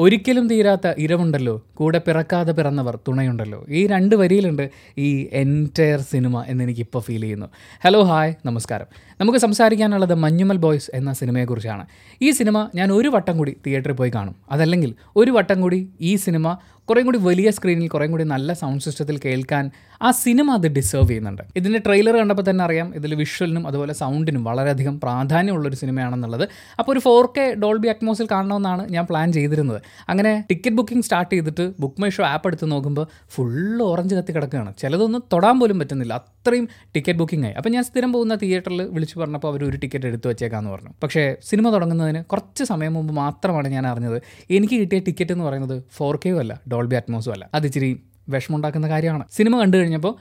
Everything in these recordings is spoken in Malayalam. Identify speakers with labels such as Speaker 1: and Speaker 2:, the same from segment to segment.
Speaker 1: ഒരിക്കലും തീരാത്ത ഇരവുണ്ടല്ലോ. കൂടെ പിറക്കാതെ പിറന്നവർ തുണയുണ്ടല്ലോ. ഈ രണ്ട് വരിയിലുണ്ട് ഈ എന്റയർ സിനിമ എന്നെനിക്കിപ്പോൾ ഫീൽ ചെയ്യുന്നു. ഹലോ ഹായ് നമസ്കാരം. നമുക്ക് സംസാരിക്കാനുള്ളത് മഞ്ഞുമൽ ബോയ്സ് എന്ന സിനിമയെക്കുറിച്ചാണ്. ഈ സിനിമ ഞാൻ ഒരു വട്ടം കൂടി തിയേറ്ററിൽ പോയി കാണും. അതല്ലെങ്കിൽ ഒരു വട്ടം കൂടി ഈ സിനിമ കുറേ കൂടി വലിയ സ്ക്രീനിൽ കുറേ കൂടി നല്ല സൗണ്ട് സിസ്റ്റത്തിൽ കേൾക്കാൻ ആ സിനിമ അത് ഡിസേർവ് ചെയ്യുന്നുണ്ട്. ഇതിന്റെ ട്രെയിലർ കണ്ടപ്പോൾ തന്നെ അറിയാം ഇതിൽ വിഷ്വലിനും അതുപോലെ സൗണ്ടിനും വളരെയധികം പ്രാധാന്യമുള്ളൊരു സിനിമയാണെന്നുള്ളത് അപ്പോൾ ഒരു ഫോർ കെ ഡോൾബി അറ്റ്മോസിൽ കാണണമെന്നാണ് ഞാൻ പ്ലാൻ ചെയ്തിരുന്നത്. അങ്ങനെ ടിക്കറ്റ് ബുക്കിംഗ് സ്റ്റാർട്ട് ചെയ്തിട്ട് ബുക്ക് മൈ ഷോ ആപ്പ് എടുത്ത് നോക്കുമ്പോൾ ഫുൾ ഓറഞ്ച് കത്തി കിടക്കുകയാണ്. ചിലതൊന്നും തൊടാൻ പോലും പറ്റുന്നില്ല. അത്രയും ടിക്കറ്റ് ബുക്കിംഗ് ആയി. അപ്പോൾ ഞാൻ സ്ഥിരം പോകുന്ന തിയേറ്ററിൽ വിളിച്ചു പറഞ്ഞപ്പോൾ അവർ ഒരു ടിക്കറ്റ് എടുത്തു വെച്ചേക്കാന്ന് പറഞ്ഞു. പക്ഷേ സിനിമ തുടങ്ങുന്നതിന് കുറച്ച് സമയം മുമ്പ് മാത്രമാണ് ഞാൻ അറിഞ്ഞത്. എനിക്ക് കിട്ടിയ ടിക്കറ്റ് എന്ന് പറയുന്നത് ഫോർ അല്ല ഡോൾബി അറ്റ്മോസും അല്ല. അത് ഇച്ചിരി വിഷമമുണ്ടാക്കുന്ന കാര്യമാണ്. സിനിമ കണ്ടു കഴിഞ്ഞപ്പോൾ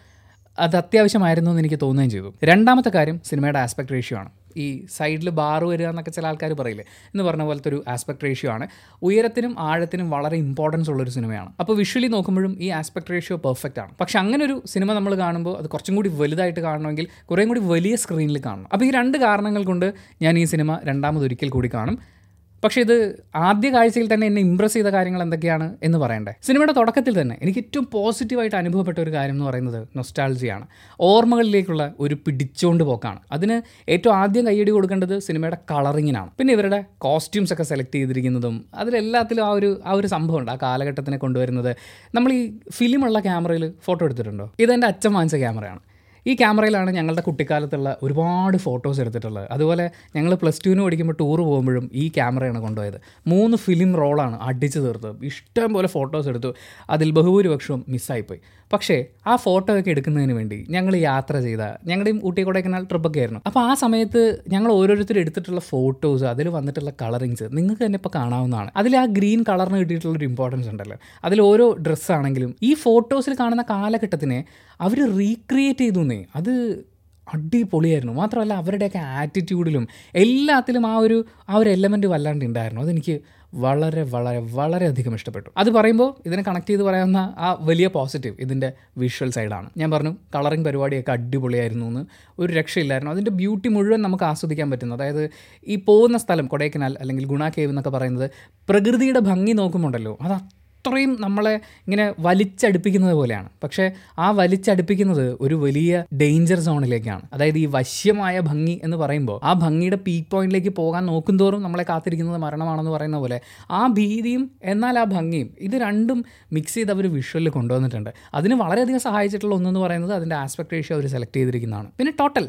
Speaker 1: അത് അത്യാവശ്യമായിരുന്നു എന്ന് എനിക്ക് തോന്നുകയും ചെയ്തു. രണ്ടാമത്തെ കാര്യം സിനിമയുടെ ആസ്പെക്ട് റേഷ്യോ ആണ്. ഈ സൈഡിൽ ബാർ വരിക എന്നൊക്കെ ചില ആൾക്കാർ പറയില്ലേ? എന്ന് പറഞ്ഞ പോലത്തെ ഒരു ആസ്പെക്ട് റേഷ്യോ ആണ്. ഉയരത്തിനും ആഴത്തിനും വളരെ ഇമ്പോർട്ടൻസ് ഉള്ളൊരു സിനിമയാണ്. അപ്പോൾ വിഷ്വലി നോക്കുമ്പോഴും ഈ ആസ്പെക്ട് റേഷ്യോ പെർഫെക്റ്റ് ആണ്. പക്ഷെ അങ്ങനെ ഒരു സിനിമ നമ്മൾ കാണുമ്പോൾ അത് കുറച്ചും കൂടി വലുതായിട്ട് കാണണമെങ്കിൽ കുറേ കൂടി വലിയ സ്ക്രീനിൽ കാണണം. അപ്പോൾ ഈ രണ്ട് കാരണങ്ങൾ കൊണ്ട് ഞാൻ ഈ സിനിമ രണ്ടാമതൊരിക്കൽ കൂടി കാണും. പക്ഷേ ഇത് ആദ്യ കാഴ്ചയിൽ തന്നെ എന്നെ ഇമ്പ്രസ് ചെയ്ത കാര്യങ്ങൾ എന്തൊക്കെയാണ് എന്ന് പറയണ്ടേ? സിനിമയുടെ തുടക്കത്തിൽ തന്നെ എനിക്ക് ഏറ്റവും പോസിറ്റീവായിട്ട് അനുഭവപ്പെട്ട ഒരു കാര്യം എന്ന് പറയുന്നത് നൊസ്റ്റാൾജിയാണ് ഓർമ്മകളിലേക്കുള്ള ഒരു പിടിച്ചോണ്ട് പോക്കാണ്. അതിന് ഏറ്റവും ആദ്യം കൈയടി കൊടുക്കേണ്ടത് സിനിമയുടെ കളറിങ്ങിനാണ് പിന്നെ ഇവരുടെ കോസ്റ്റ്യൂംസ് ഒക്കെ സെലക്ട് ചെയ്തിരിക്കുന്നതും അതിലെല്ലാത്തിലും ആ ഒരു ആ ഒരു സംഭവമുണ്ട് ആ കാലഘട്ടത്തിനെ കൊണ്ടുവരുന്നത്. നമ്മൾ ഈ ഫിലിമുള്ള ക്യാമറയിൽ ഫോട്ടോ എടുത്തിട്ടുണ്ടോ? ഇതെന്റെ അച്ഛൻ വാങ്ങിച്ച ക്യാമറയാണ് ഈ ക്യാമറയിലാണ് ഞങ്ങളുടെ കുട്ടിക്കാലത്തുള്ള ഒരുപാട് ഫോട്ടോസ് എടുത്തിട്ടുള്ളത്. അതുപോലെ ഞങ്ങൾ പ്ലസ് ടുവിന് പഠിക്കുമ്പോൾ ടൂർ പോകുമ്പോഴും ഈ ക്യാമറയാണ് കൊണ്ടുപോയത്. മൂന്ന് ഫിലിം റോളാണ് അടിച്ചു തീർത്തത്. ഇഷ്ടം പോലെ ഫോട്ടോസ് എടുത്തു. അതിൽ ബഹുഭൂരിപക്ഷവും മിസ്സായിപ്പോയി പക്ഷേ ആ ഫോട്ടോ ഒക്കെ എടുക്കുന്നതിന് വേണ്ടി ഞങ്ങൾ യാത്ര ചെയ്ത ഞങ്ങളുടെയും ഊട്ടി കൊടൈക്കനാൽ ട്രിപ്പൊക്കെ ആയിരുന്നു. അപ്പോൾ ആ സമയത്ത് ഞങ്ങൾ ഓരോരുത്തരും എടുത്തിട്ടുള്ള ഫോട്ടോസ് അതിൽ വന്നിട്ടുള്ള കളറിങ്സ് നിങ്ങൾക്ക് തന്നെ ഇപ്പോൾ കാണാവുന്നതാണ്. അതിൽ ആ ഗ്രീൻ കളറിന് കിട്ടിയിട്ടുള്ള ഒരു ഇമ്പോർട്ടൻസ് ഉണ്ടല്ലോ. അതിൽ ഓരോ ഡ്രസ്സാണെങ്കിലും ഈ ഫോട്ടോസിൽ കാണുന്ന കാലഘട്ടത്തിനെ അവർ റീക്രിയേറ്റ് ചെയ്തു എന്നേ. അത് അടിപൊളിയായിരുന്നു. മാത്രമല്ല അവരുടെയൊക്കെ ആറ്റിറ്റ്യൂഡിലും എല്ലാത്തിലും ആ ഒരു ആ ഒരു എലമെന്റ് വല്ലാണ്ട് ഉണ്ടായിരുന്നു. അതെനിക്ക് വളരെ വളരെ വളരെയധികം ഇഷ്ടപ്പെട്ടു. അത് പറയുമ്പോൾ ഇതിനെ കണക്ട് ചെയ്ത് പറയാവുന്ന ആ വലിയ പോസിറ്റീവ് ഇതിന്റെ വിഷ്വൽ സൈഡാണ് ഞാൻ പറഞ്ഞു കളറിങ് പരിപാടിയൊക്കെ അടിപൊളിയായിരുന്നു എന്ന് ഒരു രക്ഷയില്ലായിരുന്നു. അതിന്റെ ബ്യൂട്ടി മുഴുവൻ നമുക്ക് ആസ്വദിക്കാൻ പറ്റുന്നു. അതായത് ഈ പോകുന്ന സ്ഥലം കൊടൈക്കനാൽ അല്ലെങ്കിൽ ഗുണ കേവ് എന്നൊക്കെ പറയുന്നത് പ്രകൃതിയുടെ ഭംഗി നോക്കുമുണ്ടല്ലോ അത് അത്രയും നമ്മളെ ഇങ്ങനെ വലിച്ചടുപ്പിക്കുന്നത് പോലെയാണ്. പക്ഷേ ആ വലിച്ചടുപ്പിക്കുന്നത് ഒരു വലിയ ഡേഞ്ചർ സോണിലേക്കാണ് അതായത് ഈ വശ്യമായ ഭംഗി എന്ന് പറയുമ്പോൾ ആ ഭംഗിയുടെ പീക്ക് പോയിന്റിലേക്ക് പോകാൻ നോക്കുന്തോറും നമ്മളെ കാത്തിരിക്കുന്നത് മരണമാണെന്ന് പറയുന്ന പോലെ ആ ഭീതിയും എന്നാൽ ആ ഭംഗിയും ഇത് രണ്ടും മിക്സ് ചെയ്ത് അവർ വിഷ്വലിൽ കൊണ്ടുവന്നിട്ടുണ്ട്. അതിന് വളരെയധികം സഹായിച്ചിട്ടുള്ള ഒന്നെന്ന് പറയുന്നത് അതിന്റെ ആസ്പെക്ട് റേഷ്യോ അവർ സെലക്ട് ചെയ്തിരിക്കുന്നതാണ്. പിന്നെ ടോട്ടൽ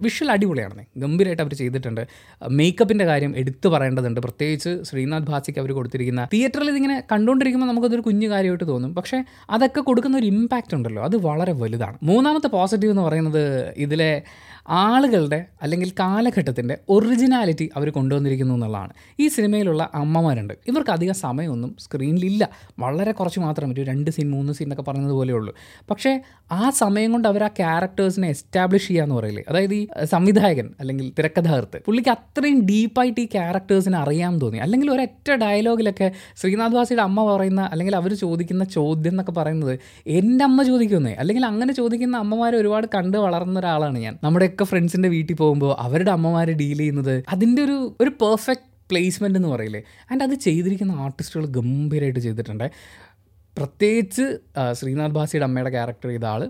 Speaker 1: വിഷ്വൽ അടിപൊളിയാണ് ഗംഭീരമായിട്ട് അവർ ചെയ്തിട്ടുണ്ട്. മേക്കപ്പിന്റെ കാര്യം എടുത്തു പറയേണ്ടതുണ്ട്. പ്രത്യേകിച്ച് ശ്രീനാഥ് ഭാസിക്ക് അവർ കൊടുത്തിരിക്കുന്ന തിയേറ്ററിൽ ഇതിങ്ങനെ കണ്ടുകൊണ്ടിരിക്കുമ്പോൾ നമുക്കതൊരു കുഞ്ഞു കാര്യമായിട്ട് തോന്നും. പക്ഷേ അതൊക്കെ കൊടുക്കുന്ന ഒരു ഇമ്പാക്റ്റ് ഉണ്ടല്ലോ. അത് വളരെ വലുതാണ്. മൂന്നാമത്തെ പോസിറ്റീവ് എന്ന് പറയുന്നത് ഇതിലെ ആളുകളുടെ അല്ലെങ്കിൽ കാലഘട്ടത്തിന്റെ ഒറിജിനാലിറ്റി അവർ കൊണ്ടുവന്നിരിക്കുന്നു എന്നുള്ളതാണ്. ഈ സിനിമയിലുള്ള അമ്മമാരുണ്ട്. ഇവർക്ക് അധികം സമയമൊന്നും സ്ക്രീനിലില്ല വളരെ കുറച്ച് മാത്രം ഒരു രണ്ട് സീൻ മൂന്ന് സീൻ എന്നൊക്കെ പറയുന്നത് പോലെ ഉള്ളൂ പക്ഷേ ആ സമയം കൊണ്ട് അവർ ആ ക്യാരക്ടേഴ്സിനെ എസ്റ്റാബ്ലിഷ് ചെയ്യാന്ന് പറയില്ലേ? അതായത് ഈ സംവിധായകൻ അല്ലെങ്കിൽ തിരക്കഥാകൃത്ത്. പുള്ളിക്ക് അത്രയും ഡീപ്പായിട്ട് ഈ ക്യാരക്ടേഴ്സിനെ അറിയാൻ തോന്നി. അല്ലെങ്കിൽ ഒരൊറ്റ ഡയലോഗിലൊക്കെ ശ്രീനാഥ് വാസിയുടെ അമ്മ പറയുന്ന അല്ലെങ്കിൽ അവർ ചോദിക്കുന്ന ചോദ്യം എന്നൊക്കെ പറയുന്നത് എന്റെ അമ്മ ചോദിക്കുന്നേ അല്ലെങ്കിൽ അങ്ങനെ ചോദിക്കുന്ന അമ്മമാരെ ഒരുപാട് കണ്ട് വളർന്ന ഒരാളാണ് ഞാൻ. നമ്മുടെയൊക്കെ ഫ്രണ്ട്സിന്റെ വീട്ടിൽ പോകുമ്പോൾ അവരുടെ അമ്മമാരെ ഡീൽ ചെയ്യുന്നത് അതിന്റെ ഒരു ഒരു പെർഫെക്റ്റ് പ്ലേസ്മെന്റ് എന്ന് പറയില്ലേ? ആൻഡ് അത് ചെയ്തിരിക്കുന്ന ആർട്ടിസ്റ്റുകൾ ഗംഭീരമായിട്ട് ചെയ്തിട്ടുണ്ട്. പ്രത്യേകിച്ച് ശ്രീനാഥ് ഭാസിയുടെ അമ്മയുടെ ക്യാരക്ടർ ചെയ്ത ആൾ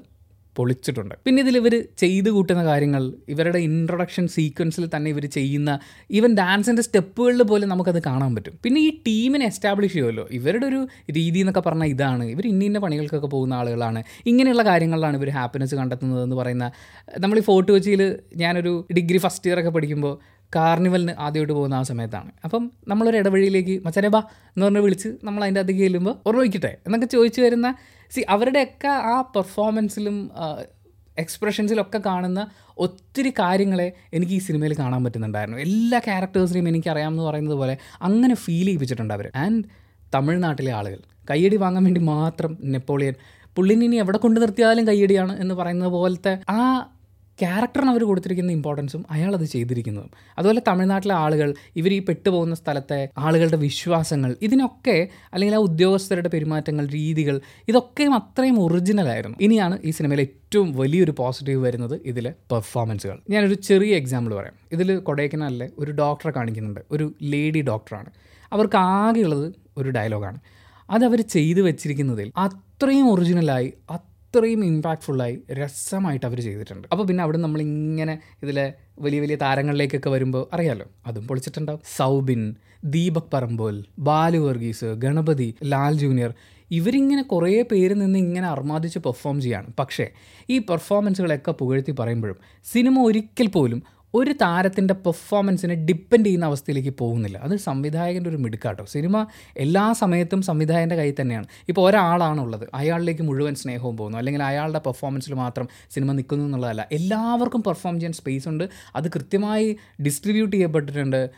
Speaker 1: പൊളിച്ചിട്ടുണ്ട്. പിന്നെ ഇതിൽ ഇവർ ചെയ്ത് കൂട്ടുന്ന കാര്യങ്ങൾ ഇവരുടെ ഇൻട്രൊഡക്ഷൻ സീക്വൻസിൽ തന്നെ ഇവർ ചെയ്യുന്ന ഈവൻ ഡാൻസിന്റെ സ്റ്റെപ്പുകളിൽ പോലും നമുക്കത് കാണാൻ പറ്റും. പിന്നെ ഈ ടീമിനെ എസ്റ്റാബ്ലിഷ് ചെയ്യുമല്ലോ. ഇവരുടെ ഒരു രീതി എന്നൊക്കെ പറഞ്ഞാൽ ഇതാണ്. ഇവർ ഇന്ന ഇന്ന പണികൾക്കൊക്കെ പോകുന്ന ആളുകളാണ്. ഇങ്ങനെയുള്ള കാര്യങ്ങളിലാണ് ഇവർ ഹാപ്പിനെസ് കണ്ടെത്തുന്നത് എന്ന് പറയുന്ന നമ്മൾ ഈ ഫോർട്ട് കൊച്ചിയിൽ ഞാനൊരു ഡിഗ്രി ഫസ്റ്റ് ഇയർ ഒക്കെ പഠിക്കുമ്പോൾ കാർണിവലിന് ആദ്യമായിട്ട് പോകുന്ന ആ സമയത്താണ്. അപ്പം നമ്മളൊരു ഇടവഴിയിലേക്ക് മച്ചനെ ബാ എന്ന് പറഞ്ഞ് വിളിച്ച് നമ്മൾ അതിന്റെ അകത്തേക്ക് ചെല്ലുമ്പോൾ ഓർമ്മിക്കട്ടെ എന്നൊക്കെ ചോദിച്ചു വരുന്ന സി അവരുടെയൊക്കെ ആ പെർഫോമൻസിലും എക്സ്പ്രഷൻസിലൊക്കെ കാണുന്ന ഒത്തിരി കാര്യങ്ങളെ എനിക്ക് ഈ സിനിമയിൽ കാണാൻ പറ്റുന്നുണ്ടായിരുന്നു. എല്ലാ ക്യാരക്ടേഴ്സിനെയും എനിക്കറിയാമെന്ന് പറയുന്നത് പോലെ അങ്ങനെ ഫീൽ ചെയ്യിപ്പിച്ചിട്ടുണ്ട് അവർ ആൻഡ് തമിഴ്നാട്ടിലെ ആളുകൾ കയ്യടി വാങ്ങാൻ വേണ്ടി മാത്രം നെപ്പോളിയൻ പുള്ളിനെ ഇനി എവിടെ കൊണ്ടു നിർത്തിയാലും കയ്യടിയാണ് എന്ന് പറയുന്നത് പോലത്തെ ആ ക്യാരക്ടറിന് അവർ കൊടുത്തിരിക്കുന്ന ഇമ്പോർട്ടൻസും അയാൾ അത് ചെയ്തിരിക്കുന്നതും. അതുപോലെ തമിഴ്നാട്ടിലെ ആളുകൾ ഇവർ ഈ പെട്ടുപോകുന്ന സ്ഥലത്തെ ആളുകളുടെ വിശ്വാസങ്ങൾ ഇതിനൊക്കെ അല്ലെങ്കിൽ ആ ഉദ്യോഗസ്ഥരുടെ പെരുമാറ്റങ്ങൾ രീതികൾ ഇതൊക്കെയും അത്രയും ഒറിജിനലായിരുന്നു ഇനിയാണ് ഈ സിനിമയിലെ ഏറ്റവും വലിയൊരു പോസിറ്റീവ് വരുന്നത് ഇതിലെ പെർഫോമൻസുകൾ ഞാനൊരു ചെറിയ എക്സാമ്പിൾ പറയാം. ഇതിൽ കൊടൈക്കനാലിലെ ഒരു ഡോക്ടറെ കാണിക്കുന്നുണ്ട്. ഒരു ലേഡി ഡോക്ടറാണ് അവർക്ക് ആകെയുള്ളത് ഒരു ഡയലോഗാണ് അതവർ ചെയ്തു വെച്ചിരിക്കുന്നതിൽ അത്രയും ഒറിജിനലായി അത്രയും ഇമ്പാക്ട്ഫുള്ളായി രസമായിട്ട് അവർ ചെയ്തിട്ടുണ്ട്. അപ്പോൾ പിന്നെ അവിടെ നമ്മളിങ്ങനെ ഇതിലെ വലിയ വലിയ താരങ്ങളിലേക്കൊക്കെ വരുമ്പോൾ അറിയാലോ അതും പൊളിച്ചിട്ടുണ്ടാവും. സൗബിൻ ദീപക് പറമ്പോൽ ബാലു വർഗീസ് ഗണപതി ലാൽ ജൂനിയർ ഇവരിങ്ങനെ കുറേ പേര് നിന്ന് ഇങ്ങനെ അർമാദിച്ച് പെർഫോം ചെയ്യാണ്. പക്ഷേ ഈ പെർഫോമൻസുകളൊക്കെ പുകഴ്ത്തി പറയുമ്പോഴും സിനിമ ഒരിക്കൽ പോലും ഒരു താരത്തിന്റെ പെർഫോമൻസിനെ ഡിപ്പെൻഡ് ചെയ്യുന്ന അവസ്ഥയിലേക്ക് പോകുന്നില്ല. അത് സംവിധായകന്റെ ഒരു മിടുക്കാട്ടോ. സിനിമ എല്ലാ സമയത്തും സംവിധായകന്റെ കയ്യിൽ തന്നെയാണ്. ഇപ്പോൾ ഒരാളാണുള്ളത്. അയാളിലേക്ക് മുഴുവൻ സ്നേഹവും പോകുന്നു. അല്ലെങ്കിൽ അയാളുടെ പെർഫോമൻസിൽ മാത്രം സിനിമ നിൽക്കുന്നു എന്നുള്ളതല്ല. എല്ലാവർക്കും പെർഫോം ചെയ്യാൻ സ്പേസ് ഉണ്ട്. അത് കൃത്യമായി ഡിസ്ട്രിബ്യൂട്ട് ചെയ്യപ്പെട്ടിട്ടുണ്ട്.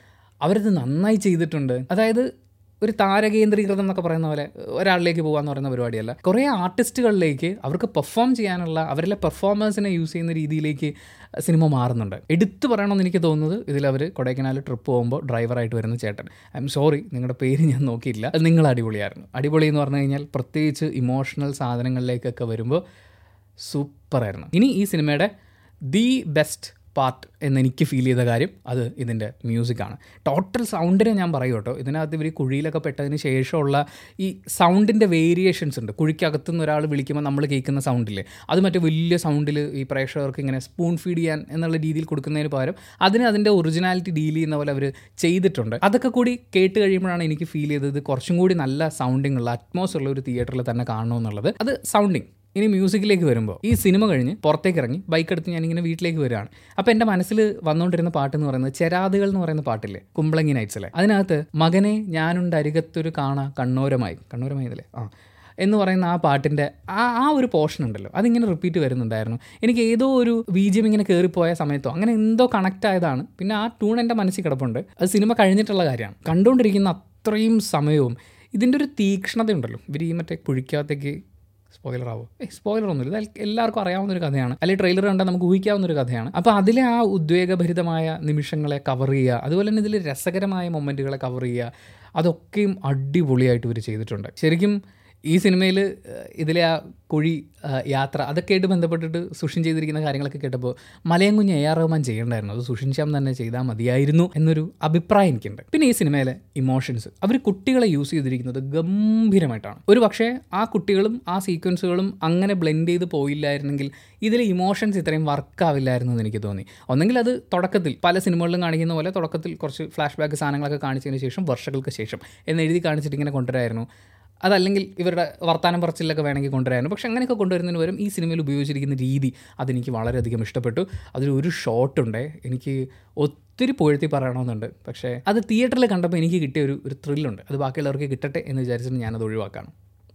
Speaker 1: അവരത് നന്നായി ചെയ്തിട്ടുണ്ട്. അതായത് ഒരു താരകേന്ദ്രീകൃതം എന്നൊക്കെ പറയുന്ന പോലെ ഒരാളിലേക്ക് പോകാന്ന് പറയുന്ന പരിപാടിയല്ല. കുറേ ആർട്ടിസ്റ്റുകളിലേക്ക് അവർക്ക് പെർഫോം ചെയ്യാനുള്ള അവരിലെ പെർഫോമൻസിനെ യൂസ് ചെയ്യുന്ന രീതിയിലേക്ക് സിനിമ മാറുന്നുണ്ട്. എടുത്തു പറയണമെന്ന് എനിക്ക് തോന്നുന്നത് ഇതിൽ അവർ കൊടൈക്കനാൽ ട്രിപ്പ് പോകുമ്പോൾ ഡ്രൈവറായിട്ട് വരുന്ന ചേട്ടൻ. ഐ എം സോറി നിങ്ങളുടെ പേര് ഞാൻ നോക്കിയില്ല അത് നിങ്ങൾ അടിപൊളിയായിരുന്നു. അടിപൊളി എന്ന് പറഞ്ഞു കഴിഞ്ഞാൽ പ്രത്യേകിച്ച് ഇമോഷണൽ സാധനങ്ങളിലേക്കൊക്കെ വരുമ്പോൾ സൂപ്പറായിരുന്നു. ഇനി ഈ സിനിമയുടെ ദി ബെസ്റ്റ് പാർട്ട് എന്ന് എനിക്ക് ഫീൽ ചെയ്ത കാര്യം അത് ഇതിന്റെ മ്യൂസിക്കാണ് ടോട്ടൽ സൗണ്ടിനെ ഞാൻ പറയും കേട്ടോ. ഇതിനകത്ത് ഇവർ കുഴിയിലൊക്കെ പെട്ടതിന് ശേഷമുള്ള ഈ സൗണ്ടിന്റെ വേരിയേഷൻസ് ഉണ്ട്. കുഴിക്കകത്തുനിന്ന് ഒരാൾ വിളിക്കുമ്പോൾ നമ്മൾ കേൾക്കുന്ന സൗണ്ടില്ലേ അത് മറ്റേ വലിയ സൗണ്ടിൽ ഈ പ്രേക്ഷകർക്ക് ഇങ്ങനെ സ്പൂൺ ഫീഡ് ചെയ്യാൻ എന്നുള്ള രീതിയിൽ കൊടുക്കുന്നതിന് പകരം അതിന് അതിന്റെ ഒറിജിനാലിറ്റി ഡീൽ ചെയ്യുന്ന പോലെ അവർ ചെയ്തിട്ടുണ്ട്. അതൊക്കെ കൂടി കേട്ട് കഴിയുമ്പോഴാണ് എനിക്ക് ഫീൽ ചെയ്തത് കുറച്ചും കൂടി നല്ല സൗണ്ടിങ് ഉള്ള അറ്റ്മോസ് ഉള്ള ഒരു തിയേറ്ററിൽ തന്നെ കാണണമെന്നുള്ളത് അത് സൗണ്ടിങ് ഇനി മ്യൂസിക്കിലേക്ക് വരുമ്പോൾ ഈ സിനിമ കഴിഞ്ഞ് പുറത്തേക്ക് ഇറങ്ങി ബൈക്ക് എടുത്ത് ഞാൻ ഇങ്ങനെ വീട്ടിലേക്ക് വരികയാണ്. അപ്പോൾ എന്റെ മനസ്സിൽ വന്നുകൊണ്ടിരുന്ന പാട്ട് എന്ന് പറയുന്നത് ചെരാതുകൾ എന്ന് പറയുന്ന പാട്ടില്ലേ? കുമ്പളങ്ങി നൈറ്റ്സിലെ അതിനകത്ത് മകനെ ഞാനുണ്ട് അരികത്തൊരു കാണ കണ്ണോരമായി. കണ്ണോരമായി അല്ലേ ആ. എന്ന് പറയുന്ന ആ പാട്ടിന്റെ ആ ആ ഒരു പോർഷൻ ഉണ്ടല്ലോ. അതിങ്ങനെ റിപ്പീറ്റ് വരുന്നുണ്ടായിരുന്നു. എനിക്ക് ഏതോ ഒരു ബീജം ഇങ്ങനെ കയറിപ്പോയ സമയത്തോ അങ്ങനെ എന്തോ കണക്റ്റ് ആയതാണ്. പിന്നെ ആ ട്യൂൺ എന്റെ മനസ്സിൽ കിടപ്പുണ്ട്. അത് സിനിമ കഴിഞ്ഞിട്ടുള്ള കാര്യമാണ്. കണ്ടുകൊണ്ടിരിക്കുന്ന അത്രയും സമയവും ഇതിന്റെ ഒരു തീക്ഷ്ണതയുണ്ടല്ലോ. ഇവർ ഈ മറ്റേ കുഴിക്കകത്തേക്ക് സ്പോയിലർ ആവോ? സ്പോയിലർ ഒന്നുമില്ല. എല്ലാവർക്കും അറിയാവുന്ന ഒരു കഥയാണ്. അല്ലെങ്കിൽ ട്രെയിലർ കണ്ടാൽ നമുക്ക് ഊഹിക്കാവുന്ന ഒരു കഥയാണ്. അപ്പോൾ അതിലെ ആ ഉദ്വേഗഭരിതമായ നിമിഷങ്ങളെ കവർ ചെയ്യുക അതുപോലെ തന്നെ ഇതിൽ രസകരമായ മൊമെന്റുകളെ കവർ ചെയ്യുക അതൊക്കെയും അടിപൊളിയായിട്ട് ഇവർ ചെയ്തിട്ടുണ്ട്. ശരിക്കും ഈ സിനിമയിൽ ഇതിലെ ആ കുഴി യാത്ര യാത്ര അതൊക്കെയായിട്ട് ബന്ധപ്പെട്ടിട്ട് സുഷിൻ ചെയ്തിരിക്കുന്ന കാര്യങ്ങളൊക്കെ കേട്ടപ്പോൾ മലയം കുഞ്ഞ് എ ആർ റഹ്മാൻ ചെയ്യേണ്ടായിരുന്നു. അത് സുഷിൻ ശ്യാം തന്നെ ചെയ്താൽ മതിയായിരുന്നു എന്നൊരു അഭിപ്രായം എനിക്കുണ്ട്. പിന്നെ ഈ സിനിമയിലെ ഇമോഷൻസ് അവർ കുട്ടികളെ യൂസ് ചെയ്തിരിക്കുന്നത് ഗംഭീരമായിട്ടാണ്. ഒരു പക്ഷേ ആ കുട്ടികളും ആ സീക്വൻസുകളും അങ്ങനെ ബ്ലെൻഡ് ചെയ്ത് പോയില്ലായിരുന്നെങ്കിൽ ഇതിലെ ഇമോഷൻസ് ഇത്രയും വർക്കാവില്ലായിരുന്നു എന്ന് എനിക്ക് തോന്നി. ഒന്നെങ്കിൽ അത് തുടക്കത്തിൽ പല സിനിമകളിലും കാണിക്കുന്ന പോലെ തുടക്കത്തിൽ കുറച്ച് ഫ്ലാഷ് ബാക്ക് സാധനങ്ങളൊക്കെ കാണിച്ചതിന് ശേഷം വർഷങ്ങൾക്ക് ശേഷം എന്ന് എഴുതി കാണിച്ചിട്ട് ഇങ്ങനെ കൊണ്ടുവരായിരുന്നു. അതല്ലെങ്കിൽ ഇവരുടെ വർത്താനം പറച്ചിലൊക്കെ വേണമെങ്കിൽ കൊണ്ടുവരാനും പക്ഷെ അങ്ങനെയൊക്കെ കൊണ്ടുവരുന്നതിന് പകരം ഈ സിനിമയിൽ ഉപയോഗിച്ചിരിക്കുന്ന രീതി അതെനിക്ക് വളരെയധികം ഇഷ്ടപ്പെട്ടു. അതിൽ ഒരു ഷോട്ടുണ്ട് എനിക്ക് ഒത്തിരി പുകഴ്ത്തി പറയണമെന്നുണ്ട്. പക്ഷേ അത് തിയേറ്ററിൽ കണ്ടപ്പോൾ എനിക്ക് കിട്ടിയ ഒരു ഒരു ത്രില്ലുണ്ട്. അത് ബാക്കിയുള്ളവർക്ക് കിട്ടട്ടെ എന്ന് വിചാരിച്ചിട്ട് ഞാനത് ഒഴിവാക്കാണ്.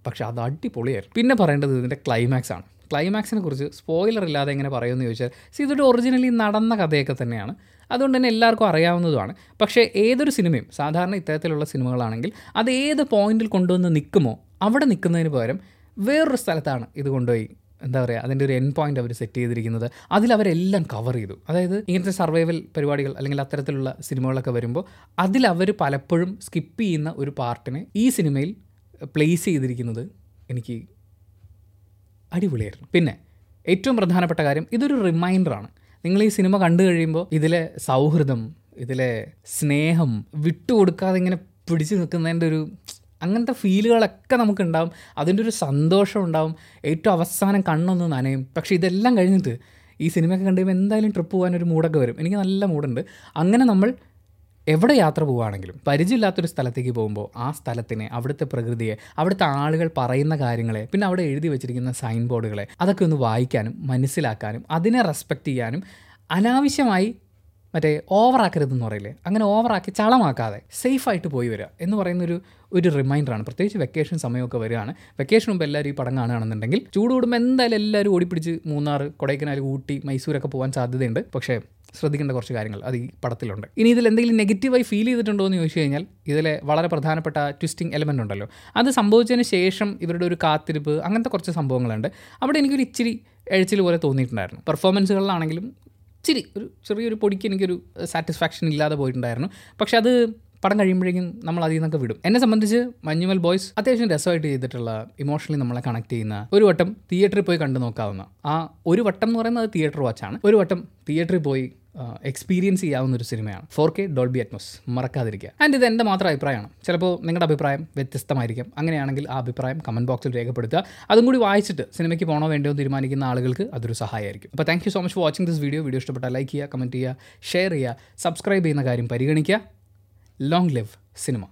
Speaker 1: പക്ഷേ അത് അടിപൊളിയായിരുന്നു. പിന്നെ പറയേണ്ടത് ഇതിന്റെ ക്ലൈമാക്സ് ആണ്. ക്ലൈമാക്സിനെ കുറിച്ച് സ്പോയിലർ ഇല്ലാതെ എങ്ങനെ പറയുമെന്ന് ചോദിച്ചാൽ സി ഇതൊരു ഒറിജിനലി നടന്ന കഥയൊക്കെ തന്നെയാണ്. അതുകൊണ്ട് തന്നെ എല്ലാവർക്കും അറിയാവുന്നതുമാണ്. പക്ഷേ ഏതൊരു സിനിമയും സാധാരണ ഇത്തരത്തിലുള്ള സിനിമകളാണെങ്കിൽ അത് ഏത് പോയിന്റിൽ കൊണ്ടുവന്ന് നിൽക്കുമോ അവിടെ നിൽക്കുന്നതിന് പകരം വേറൊരു സ്ഥലത്താണ് ഇത് കൊണ്ടുപോയി എന്താ പറയുക അതിന്റെ ഒരു എൻ പോയിന്റ് അവർ സെറ്റ് ചെയ്തിരിക്കുന്നത്. അതിലവരെല്ലാം കവർ ചെയ്തു. അതായത് ഇങ്ങനത്തെ സർവൈവൽ പരിപാടികൾ അല്ലെങ്കിൽ അത്തരത്തിലുള്ള സിനിമകളൊക്കെ വരുമ്പോൾ അതിലവർ പലപ്പോഴും സ്കിപ്പ് ചെയ്യുന്ന ഒരു പാർട്ടിനെ ഈ സിനിമയിൽ പ്ലേസ് ചെയ്തിരിക്കുന്നത് എനിക്ക് അടിപൊളിയായിരുന്നു. പിന്നെ ഏറ്റവും പ്രധാനപ്പെട്ട കാര്യം ഇതൊരു റിമൈൻഡറാണ് നിങ്ങൾ ഈ സിനിമ കണ്ടു കഴിയുമ്പോൾ ഇതിലെ സൗഹൃദം ഇതിലെ സ്നേഹം വിട്ടുകൊടുക്കാതെ ഇങ്ങനെ പിടിച്ചു നിൽക്കുന്നതിന്റെ ഒരു അങ്ങനത്തെ ഫീലുകളൊക്കെ നമുക്കുണ്ടാവും. അതിന്റെ ഒരു സന്തോഷം ഉണ്ടാവും. ഏറ്റവും അവസാനം കണ്ണൊന്ന് നനയും. പക്ഷേ ഇതെല്ലാം കഴിഞ്ഞിട്ട് ഈ സിനിമയൊക്കെ കണ്ടു കഴിയുമ്പോൾ എന്തായാലും ട്രിപ്പ് പോകാൻ ഒരു മൂടൊക്കെ വരും. എനിക്ക് നല്ല മൂടുണ്ട് അങ്ങനെ നമ്മൾ എവിടെ യാത്ര പോവുകയാണെങ്കിലും പരിചയമില്ലാത്തൊരു സ്ഥലത്തേക്ക് പോകുമ്പോൾ ആ സ്ഥലത്തിനെ അവിടുത്തെ പ്രകൃതിയെ അവിടുത്തെ ആളുകൾ പറയുന്ന കാര്യങ്ങളെ പിന്നെ അവിടെ എഴുതി വെച്ചിരിക്കുന്ന സൈൻ ബോർഡുകളെ അതൊക്കെ ഒന്ന് വായിക്കാനും മനസ്സിലാക്കാനും അതിനെ റെസ്പെക്റ്റ് ചെയ്യാനും അനാവശ്യമായി മറ്റേ ഓവറാക്കരുതെന്ന് പറയില്ലേ? അങ്ങനെ ഓവറാക്കി ചളമാക്കാതെ സേഫായിട്ട് പോയി വരിക എന്ന് പറയുന്നൊരു ഒരു റിമൈൻഡറാണ് പ്രത്യേകിച്ച് വെക്കേഷൻ സമയമൊക്കെ വരികയാണ്. വെക്കേഷൻ മുമ്പ് എല്ലാവരും ഈ പടം കാണുകയാണെന്നുണ്ടെങ്കിൽ ചൂട് കൂടുമ്പോൾ എന്തായാലും എല്ലാവരും ഓടിപ്പിടിച്ച് മൂന്നാർ കൊടൈക്കനാൽ ഊട്ടി മൈസൂരൊക്കെ പോകാൻ സാധ്യതയുണ്ട്. പക്ഷേ ശ്രദ്ധിക്കേണ്ട കുറച്ച് കാര്യങ്ങൾ അത് ഈ പടത്തിലുണ്ട്. ഇനി ഇതിൽ എന്തെങ്കിലും നെഗറ്റീവായി ഫീൽ ചെയ്തിട്ടുണ്ടോ എന്ന് ചോദിച്ചു കഴിഞ്ഞാൽ ഇതിലെ വളരെ പ്രധാനപ്പെട്ട ട്വിസ്റ്റിംഗ് എലമെന്റ് ഉണ്ടല്ലോ. അത് സംഭവിച്ചതിന് ശേഷം ഇവരുടെ ഒരു കാത്തിരിപ്പ് അങ്ങനത്തെ കുറച്ച് സംഭവങ്ങളുണ്ട്. അവിടെ എനിക്കൊരു ഇച്ചിരി എഴച്ചിൽ പോലെ തോന്നിയിട്ടുണ്ടായിരുന്നു. പെർഫോമൻസുകളിലാണെങ്കിലും ഇച്ചിരി ഒരു ചെറിയൊരു പൊടിക്ക് എനിക്കൊരു സാറ്റിസ്ഫാക്ഷൻ ഇല്ലാതെ പോയിട്ടുണ്ടായിരുന്നു. പക്ഷെ അത് പടം കഴിയുമ്പോഴേക്കും നമ്മൾ അതിൽ നിന്നൊക്കെ വിടും. എന്നെ സംബന്ധിച്ച് മഞ്ഞുമൽ ബോയ്സ് അത്യാവശ്യം രസമായിട്ട് ചെയ്തിട്ടുള്ള ഇമോഷണലി നമ്മളെ കണക്ട് ചെയ്യുന്ന ഒരു വട്ടം തിയേറ്ററിൽ പോയി കണ്ടു നോക്കാവുന്ന. ആ ഒരു വട്ടം എന്ന് പറയുന്നത് തിയേറ്റർ വാച്ചാണ് ഒരു വട്ടം തിയേറ്ററിൽ പോയി എക്സ്പീരിയൻസ് ചെയ്യാവുന്ന ഒരു സിനിമയാണ്. ഫോർ കെ ഡോൾബി അറ്റ്മോസ് മറക്കാതിരിക്കുക. ആൻഡ് ഇത് എന്റെ മാത്രം അഭിപ്രായമാണ്. ചിലപ്പോൾ നിങ്ങളുടെ അഭിപ്രായം വ്യത്യസ്തമായിരിക്കും. അങ്ങനെയാണെങ്കിൽ ആ അഭിപ്രായം കമന്റ് ബോക്സിൽ രേഖപ്പെടുത്തുക. അതും കൂടി വായിച്ചിട്ട് സിനിമയ്ക്ക് പോകണോ വേണ്ടോ തീരുമാനിക്കുന്ന ആളുകൾക്ക് അതൊരു സഹായമായിരിക്കും. അപ്പോൾ thank you so much for watching this video video ഇഷ്ടപ്പെട്ടാൽ ലൈക്ക് ചെയ്യുക കമന്റ് ചെയ്യുക ഷെയർ ചെയ്യുക സബ്സ്ക്രൈബ് ചെയ്യുന്ന കാര്യം പരിഗണിക്കുക. long live cinema.